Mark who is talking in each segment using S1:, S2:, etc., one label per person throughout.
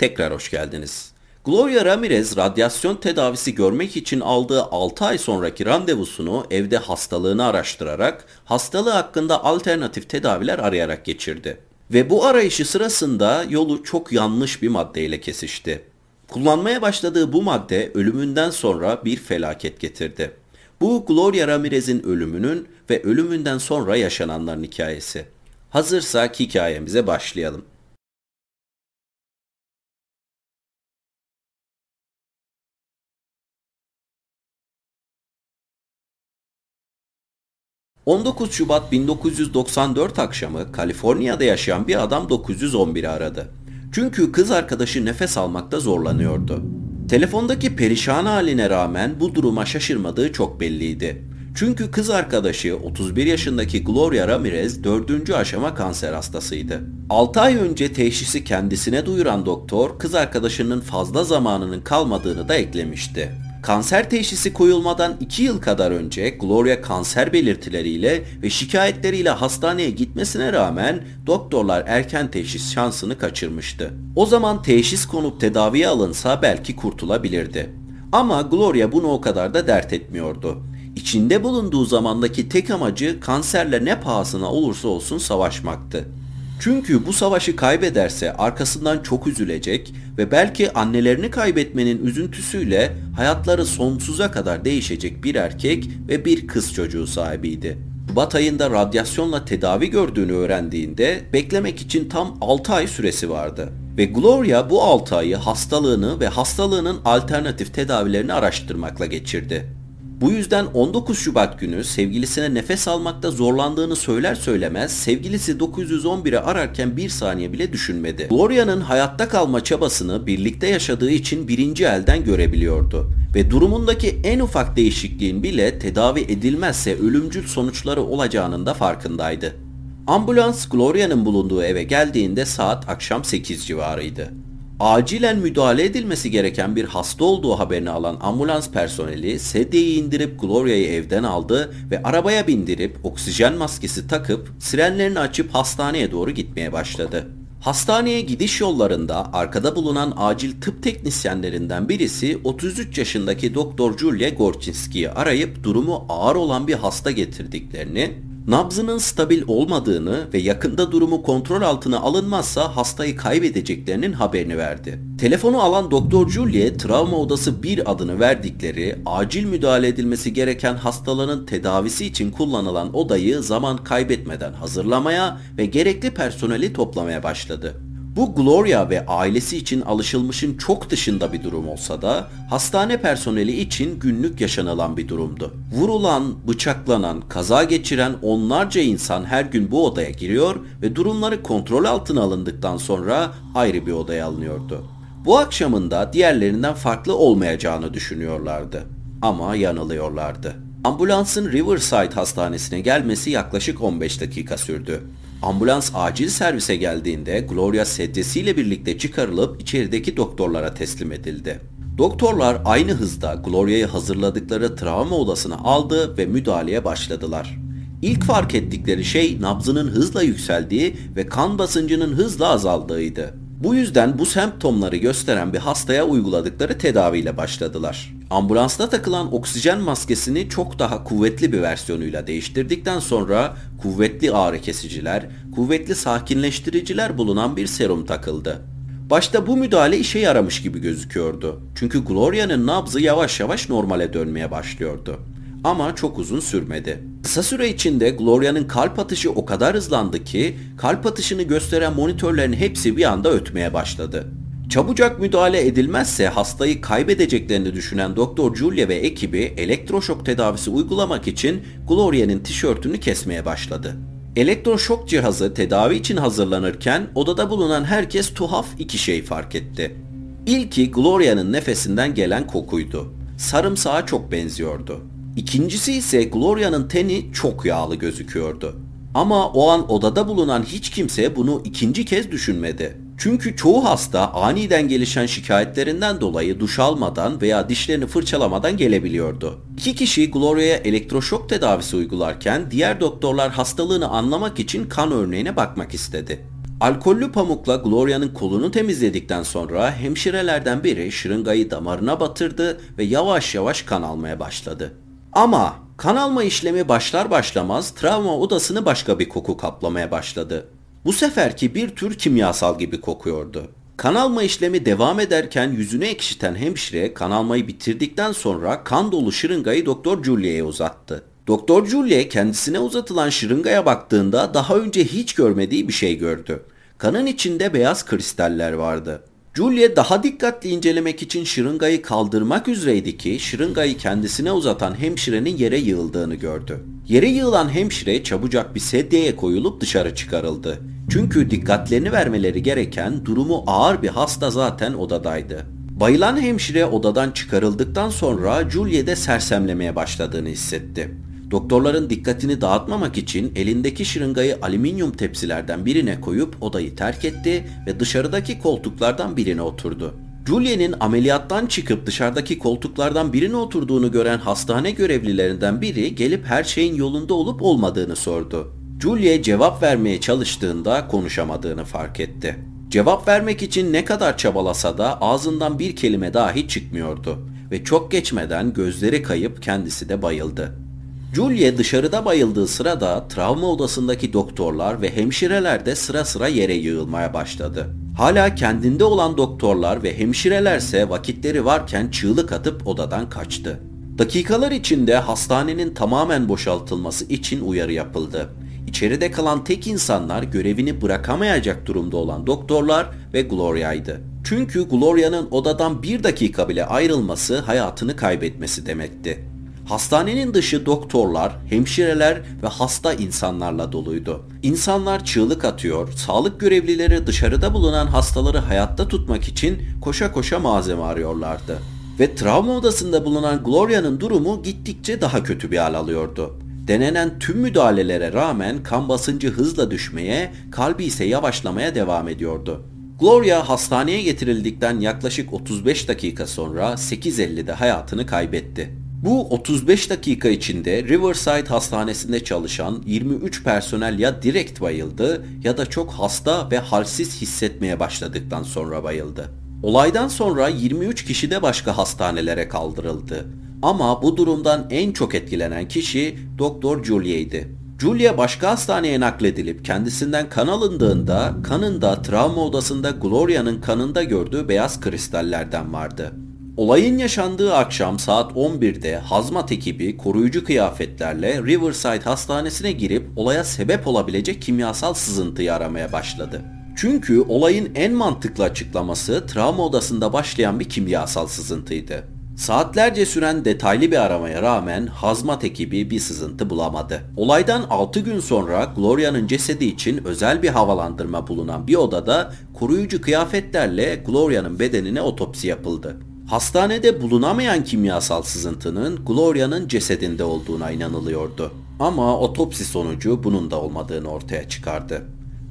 S1: Tekrar hoş geldiniz. Gloria Ramirez radyasyon tedavisi görmek için aldığı 6 ay sonraki randevusunu evde hastalığını araştırarak hastalığı hakkında alternatif tedaviler arayarak geçirdi. Ve bu arayışı sırasında yolu çok yanlış bir maddeyle kesişti. Kullanmaya başladığı bu madde ölümünden sonra bir felaket getirdi. Bu Gloria Ramirez'in ölümünün ve ölümünden sonra yaşananların hikayesi. Hazırsak hikayemize başlayalım. 19 Şubat 1994 akşamı Kaliforniya'da yaşayan bir adam 911'i aradı. Çünkü kız arkadaşı nefes almakta zorlanıyordu. Telefondaki perişan haline rağmen bu duruma şaşırmadığı çok belliydi. Çünkü kız arkadaşı 31 yaşındaki Gloria Ramirez 4. aşama kanser hastasıydı. 6 ay önce teşhisi kendisine duyuran doktor kız arkadaşının fazla zamanının kalmadığını da eklemişti. Kanser teşhisi koyulmadan 2 yıl kadar önce Gloria kanser belirtileriyle ve şikayetleriyle hastaneye gitmesine rağmen doktorlar erken teşhis şansını kaçırmıştı. O zaman teşhis konup tedaviye alınsa belki kurtulabilirdi. Ama Gloria bunu o kadar da dert etmiyordu. İçinde bulunduğu zamandaki tek amacı kanserle ne pahasına olursa olsun savaşmaktı. Çünkü bu savaşı kaybederse arkasından çok üzülecek ve belki annelerini kaybetmenin üzüntüsüyle hayatları sonsuza kadar değişecek bir erkek ve bir kız çocuğu sahibiydi. Şubat ayında radyasyonla tedavi gördüğünü öğrendiğinde beklemek için tam 6 ay süresi vardı. Ve Gloria bu 6 ayı hastalığını ve hastalığının alternatif tedavilerini araştırmakla geçirdi. Bu yüzden 19 Şubat günü sevgilisine nefes almakta zorlandığını söyler söylemez sevgilisi 911'i ararken bir saniye bile düşünmedi. Gloria'nın hayatta kalma çabasını birlikte yaşadığı için birinci elden görebiliyordu ve durumundaki en ufak değişikliğin bile tedavi edilmezse ölümcül sonuçları olacağının da farkındaydı. Ambulans Gloria'nın bulunduğu eve geldiğinde saat akşam 8 civarıydı acilen müdahale edilmesi gereken bir hasta olduğu haberini alan ambulans personeli sedyeyi indirip Gloria'yı evden aldı ve arabaya bindirip oksijen maskesi takıp sirenlerini açıp hastaneye doğru gitmeye başladı. Hastaneye gidiş yollarında arkada bulunan acil tıp teknisyenlerinden birisi 33 yaşındaki Doktor Julia Gorczynski'yi arayıp durumu ağır olan bir hasta getirdiklerini nabzının stabil olmadığını ve yakında durumu kontrol altına alınmazsa hastayı kaybedeceklerinin haberini verdi. Telefonu alan Doktor Julie travma odası bir adını verdikleri acil müdahale edilmesi gereken hastaların tedavisi için kullanılan odayı zaman kaybetmeden hazırlamaya ve gerekli personeli toplamaya başladı. Bu Gloria ve ailesi için alışılmışın çok dışında bir durum olsa da hastane personeli için günlük yaşanılan bir durumdu. Vurulan, bıçaklanan, kaza geçiren onlarca insan her gün bu odaya giriyor ve durumları kontrol altına alındıktan sonra ayrı bir odaya alınıyordu. Bu akşamında diğerlerinden farklı olmayacağını düşünüyorlardı. Ama yanılıyorlardı. Ambulansın Riverside Hastanesi'ne gelmesi yaklaşık 15 dakika sürdü. Ambulans acil servise geldiğinde Gloria sedyesiyle birlikte çıkarılıp içerideki doktorlara teslim edildi. Doktorlar aynı hızda Gloria'yı hazırladıkları travma odasına aldı ve müdahaleye başladılar. İlk fark ettikleri şey nabzının hızla yükseldiği ve kan basıncının hızla azaldığıydı. Bu yüzden bu semptomları gösteren bir hastaya uyguladıkları tedaviyle başladılar. Ambulansta takılan oksijen maskesini çok daha kuvvetli bir versiyonuyla değiştirdikten sonra kuvvetli ağrı kesiciler, kuvvetli sakinleştiriciler bulunan bir serum takıldı. Başta bu müdahale işe yaramış gibi gözüküyordu. Çünkü Gloria'nın nabzı yavaş yavaş normale dönmeye başlıyordu. Ama çok uzun sürmedi. Kısa süre içinde Gloria'nın kalp atışı o kadar hızlandı ki kalp atışını gösteren monitörlerin hepsi bir anda ötmeye başladı. Çabucak müdahale edilmezse hastayı kaybedeceklerini düşünen Doktor Julia ve ekibi elektroşok tedavisi uygulamak için Gloria'nın tişörtünü kesmeye başladı. Elektroşok cihazı tedavi için hazırlanırken odada bulunan herkes tuhaf iki şey fark etti. İlki Gloria'nın nefesinden gelen kokuydu. Sarımsağa çok benziyordu. İkincisi ise Gloria'nın teni çok yağlı gözüküyordu. Ama o an odada bulunan hiç kimse bunu ikinci kez düşünmedi. Çünkü çoğu hasta aniden gelişen şikayetlerinden dolayı duş almadan veya dişlerini fırçalamadan gelebiliyordu. İki kişi Gloria'ya elektroşok tedavisi uygularken diğer doktorlar hastalığını anlamak için kan örneğine bakmak istedi. Alkollü pamukla Gloria'nın kolunu temizledikten sonra hemşirelerden biri şırıngayı damarına batırdı ve yavaş yavaş kan almaya başladı. Ama kan alma işlemi başlar başlamaz travma odasını başka bir koku kaplamaya başladı. Bu seferki bir tür kimyasal gibi kokuyordu. Kan alma işlemi devam ederken yüzünü ekşiten hemşire kan almayı bitirdikten sonra kan dolu şırıngayı Doktor Julia'ya uzattı. Doktor Julia kendisine uzatılan şırıngaya baktığında daha önce hiç görmediği bir şey gördü. Kanın içinde beyaz kristaller vardı. Julia daha dikkatli incelemek için şırıngayı kaldırmak üzereydi ki şırıngayı kendisine uzatan hemşirenin yere yığıldığını gördü. Yere yığılan hemşire çabucak bir sedyeye koyulup dışarı çıkarıldı. Çünkü dikkatlerini vermeleri gereken durumu ağır bir hasta zaten odadaydı. Bayılan hemşire odadan çıkarıldıktan sonra Julia'de sersemlemeye başladığını hissetti. Doktorların dikkatini dağıtmamak için elindeki şırıngayı alüminyum tepsilerden birine koyup odayı terk etti ve dışarıdaki koltuklardan birine oturdu. Julia'nın ameliyattan çıkıp dışarıdaki koltuklardan birine oturduğunu gören hastane görevlilerinden biri gelip her şeyin yolunda olup olmadığını sordu. Julia cevap vermeye çalıştığında konuşamadığını fark etti. Cevap vermek için ne kadar çabalasa da ağzından bir kelime dahi çıkmıyordu ve çok geçmeden gözleri kayıp kendisi de bayıldı. Julia dışarıda bayıldığı sırada travma odasındaki doktorlar ve hemşireler de sıra sıra yere yığılmaya başladı. Hala kendinde olan doktorlar ve hemşirelerse vakitleri varken çığlık atıp odadan kaçtı. Dakikalar içinde hastanenin tamamen boşaltılması için uyarı yapıldı. İçeride kalan tek insanlar görevini bırakamayacak durumda olan doktorlar ve Gloria'ydı. Çünkü Gloria'nın odadan bir dakika bile ayrılması hayatını kaybetmesi demekti. Hastanenin dışı doktorlar, hemşireler ve hasta insanlarla doluydu. İnsanlar çığlık atıyor, sağlık görevlileri dışarıda bulunan hastaları hayatta tutmak için koşa koşa malzeme arıyorlardı. Ve travma odasında bulunan Gloria'nın durumu gittikçe daha kötü bir hal alıyordu. Denenen tüm müdahalelere rağmen kan basıncı hızla düşmeye, kalbi ise yavaşlamaya devam ediyordu. Gloria hastaneye getirildikten yaklaşık 35 dakika sonra 8.50'de hayatını kaybetti. Bu 35 dakika içinde Riverside Hastanesi'nde çalışan 23 personel ya direkt bayıldı ya da çok hasta ve halsiz hissetmeye başladıktan sonra bayıldı. Olaydan sonra 23 kişi de başka hastanelere kaldırıldı. Ama bu durumdan en çok etkilenen kişi Doktor Julia'ydı. Julia başka hastaneye nakledilip kendisinden kan alındığında kanında travma odasında Gloria'nın kanında gördüğü beyaz kristallerden vardı. Olayın yaşandığı akşam saat 11'de hazmat ekibi koruyucu kıyafetlerle Riverside Hastanesi'ne girip olaya sebep olabilecek kimyasal sızıntıyı aramaya başladı. Çünkü olayın en mantıklı açıklaması travma odasında başlayan bir kimyasal sızıntıydı. Saatlerce süren detaylı bir aramaya rağmen hazmat ekibi bir sızıntı bulamadı. Olaydan 6 gün sonra Gloria'nın cesedi için özel bir havalandırma bulunan bir odada koruyucu kıyafetlerle Gloria'nın bedenine otopsi yapıldı. Hastanede bulunamayan kimyasal sızıntının Gloria'nın cesedinde olduğuna inanılıyordu. Ama otopsi sonucu bunun da olmadığını ortaya çıkardı.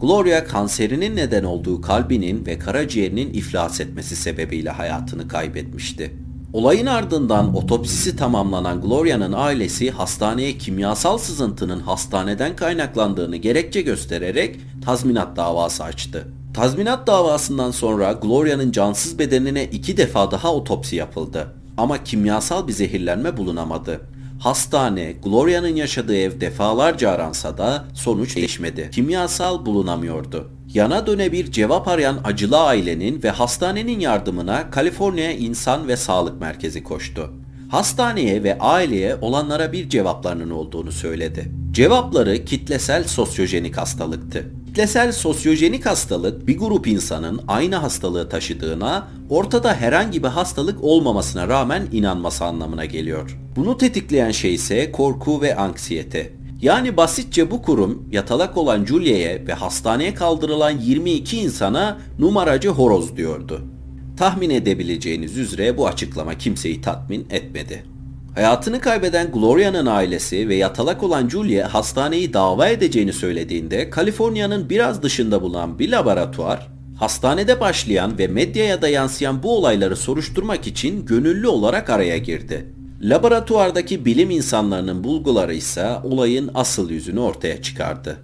S1: Gloria kanserinin neden olduğu kalbinin ve karaciğerinin iflas etmesi sebebiyle hayatını kaybetmişti. Olayın ardından otopsisi tamamlanan Gloria'nın ailesi hastaneye kimyasal sızıntının hastaneden kaynaklandığını gerekçe göstererek tazminat davası açtı. Tazminat davasından sonra Gloria'nın cansız bedenine iki defa daha otopsi yapıldı. Ama kimyasal bir zehirlenme bulunamadı. Hastane, Gloria'nın yaşadığı ev defalarca aransa da sonuç değişmedi. Kimyasal bulunamıyordu. Yana döne bir cevap arayan acılı ailenin ve hastanenin yardımına Kaliforniya İnsan ve Sağlık Merkezi koştu. Hastaneye ve aileye olanlara bir cevaplarının olduğunu söyledi. Cevapları kitlesel sosyojenik hastalıktı. Kitlesel sosyojenik hastalık bir grup insanın aynı hastalığı taşıdığına, ortada herhangi bir hastalık olmamasına rağmen inanması anlamına geliyor. Bunu tetikleyen şey ise korku ve anksiyete. Yani basitçe bu kurum yatalak olan Julia'ya ve hastaneye kaldırılan 22 insana numaracı horoz diyordu. Tahmin edebileceğiniz üzere bu açıklama kimseyi tatmin etmedi. Hayatını kaybeden Gloria'nın ailesi ve yatalak olan Julia hastaneyi dava edeceğini söylediğinde Kaliforniya'nın biraz dışında bulunan bir laboratuvar hastanede başlayan ve medyaya da yansıyan bu olayları soruşturmak için gönüllü olarak araya girdi. Laboratuvardaki bilim insanlarının bulguları ise olayın asıl yüzünü ortaya çıkardı.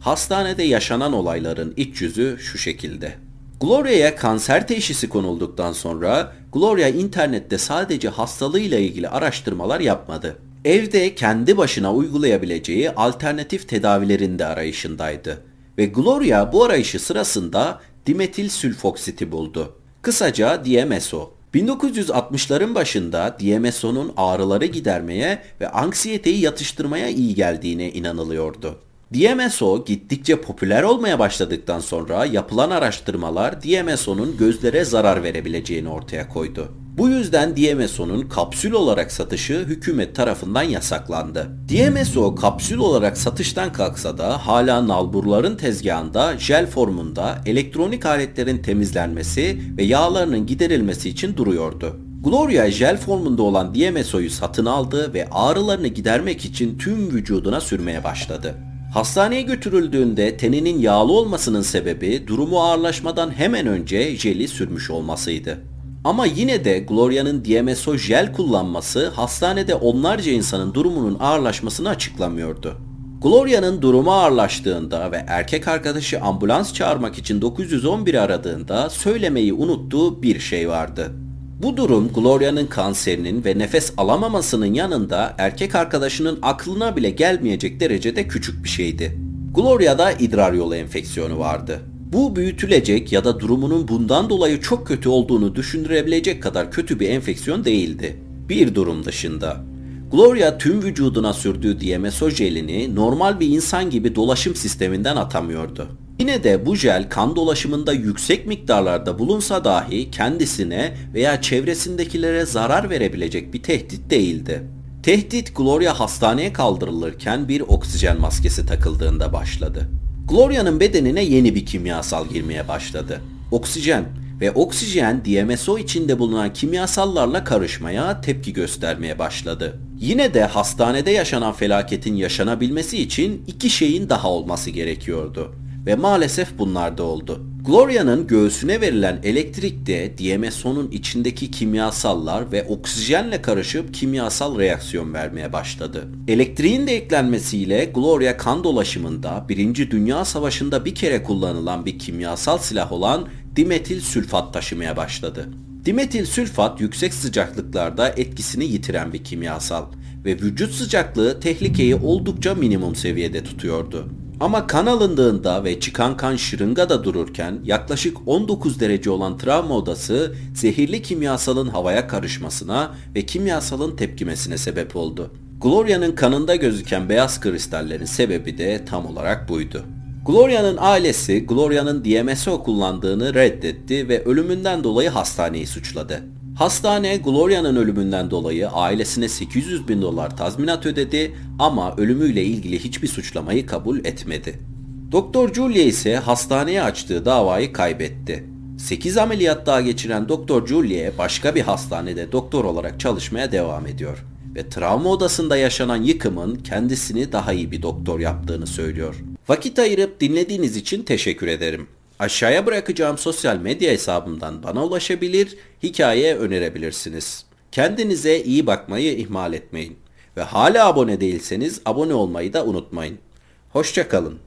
S1: Hastanede yaşanan olayların iç yüzü şu şekilde. Gloria'ya kanser teşhisi konulduktan sonra Gloria internette sadece hastalığıyla ilgili araştırmalar yapmadı. Evde kendi başına uygulayabileceği alternatif tedavilerinde arayışındaydı. Ve Gloria bu arayışı sırasında dimetil sülfoksiti buldu. Kısaca DMSO. 1960'ların başında DMSO'nun ağrıları gidermeye ve anksiyeteyi yatıştırmaya iyi geldiğine inanılıyordu. DMSO gittikçe popüler olmaya başladıktan sonra yapılan araştırmalar DMSO'nun gözlere zarar verebileceğini ortaya koydu. Bu yüzden DMSO'nun kapsül olarak satışı hükümet tarafından yasaklandı. DMSO kapsül olarak satıştan kalksa da hala nalburların tezgahında jel formunda elektronik aletlerin temizlenmesi ve yağlarının giderilmesi için duruyordu. Gloria jel formunda olan DMSO'yu satın aldı ve ağrılarını gidermek için tüm vücuduna sürmeye başladı. Hastaneye götürüldüğünde teninin yağlı olmasının sebebi durumu ağırlaşmadan hemen önce jeli sürmüş olmasıydı. Ama yine de Gloria'nın DMSO jel kullanması hastanede onlarca insanın durumunun ağırlaşmasını açıklamıyordu. Gloria'nın durumu ağırlaştığında ve erkek arkadaşı ambulans çağırmak için 911 aradığında söylemeyi unuttuğu bir şey vardı. Bu durum Gloria'nın kanserinin ve nefes alamamasının yanında erkek arkadaşının aklına bile gelmeyecek derecede küçük bir şeydi. Gloria'da idrar yolu enfeksiyonu vardı. Bu büyütülecek ya da durumunun bundan dolayı çok kötü olduğunu düşündürebilecek kadar kötü bir enfeksiyon değildi. Bir durum dışında. Gloria tüm vücuduna sürdüğü DMSO jelini normal bir insan gibi dolaşım sisteminden atamıyordu. Yine de bu jel kan dolaşımında yüksek miktarlarda bulunsa dahi kendisine veya çevresindekilere zarar verebilecek bir tehdit değildi. Tehdit Gloria hastaneye kaldırılırken bir oksijen maskesi takıldığında başladı. Gloria'nın bedenine yeni bir kimyasal girmeye başladı. Oksijen ve oksijen DMSO içinde bulunan kimyasallarla karışmaya, tepki göstermeye başladı. Yine de hastanede yaşanan felaketin yaşanabilmesi için iki şeyin daha olması gerekiyordu. Ve maalesef bunlar da oldu. Gloria'nın göğsüne verilen elektrik de DMSO'nun içindeki kimyasallar ve oksijenle karışıp kimyasal reaksiyon vermeye başladı. Elektriğin de eklenmesiyle Gloria kan dolaşımında 1. Dünya Savaşı'nda bir kere kullanılan bir kimyasal silah olan dimetil sülfat taşımaya başladı. Dimetil sülfat yüksek sıcaklıklarda etkisini yitiren bir kimyasal ve vücut sıcaklığı tehlikeyi oldukça minimum seviyede tutuyordu. Ama kan alındığında ve çıkan kan şırıngada dururken yaklaşık 19 derece olan travma odası zehirli kimyasalın havaya karışmasına ve kimyasalın tepkimesine sebep oldu. Gloria'nın kanında gözüken beyaz kristallerin sebebi de tam olarak buydu. Gloria'nın ailesi Gloria'nın DMSO kullandığını reddetti ve ölümünden dolayı hastaneyi suçladı. Hastane Gloria'nın ölümünden dolayı ailesine 800 bin dolar tazminat ödedi ama ölümüyle ilgili hiçbir suçlamayı kabul etmedi. Doktor Julia ise hastaneye açtığı davayı kaybetti. 8 ameliyat daha geçiren Doktor Julia başka bir hastanede doktor olarak çalışmaya devam ediyor ve travma odasında yaşanan yıkımın kendisini daha iyi bir doktor yaptığını söylüyor. Vakit ayırıp dinlediğiniz için teşekkür ederim. Aşağıya bırakacağım sosyal medya hesabımdan bana ulaşabilir, hikaye önerebilirsiniz. Kendinize iyi bakmayı ihmal etmeyin. Ve hala abone değilseniz abone olmayı da unutmayın. Hoşçakalın.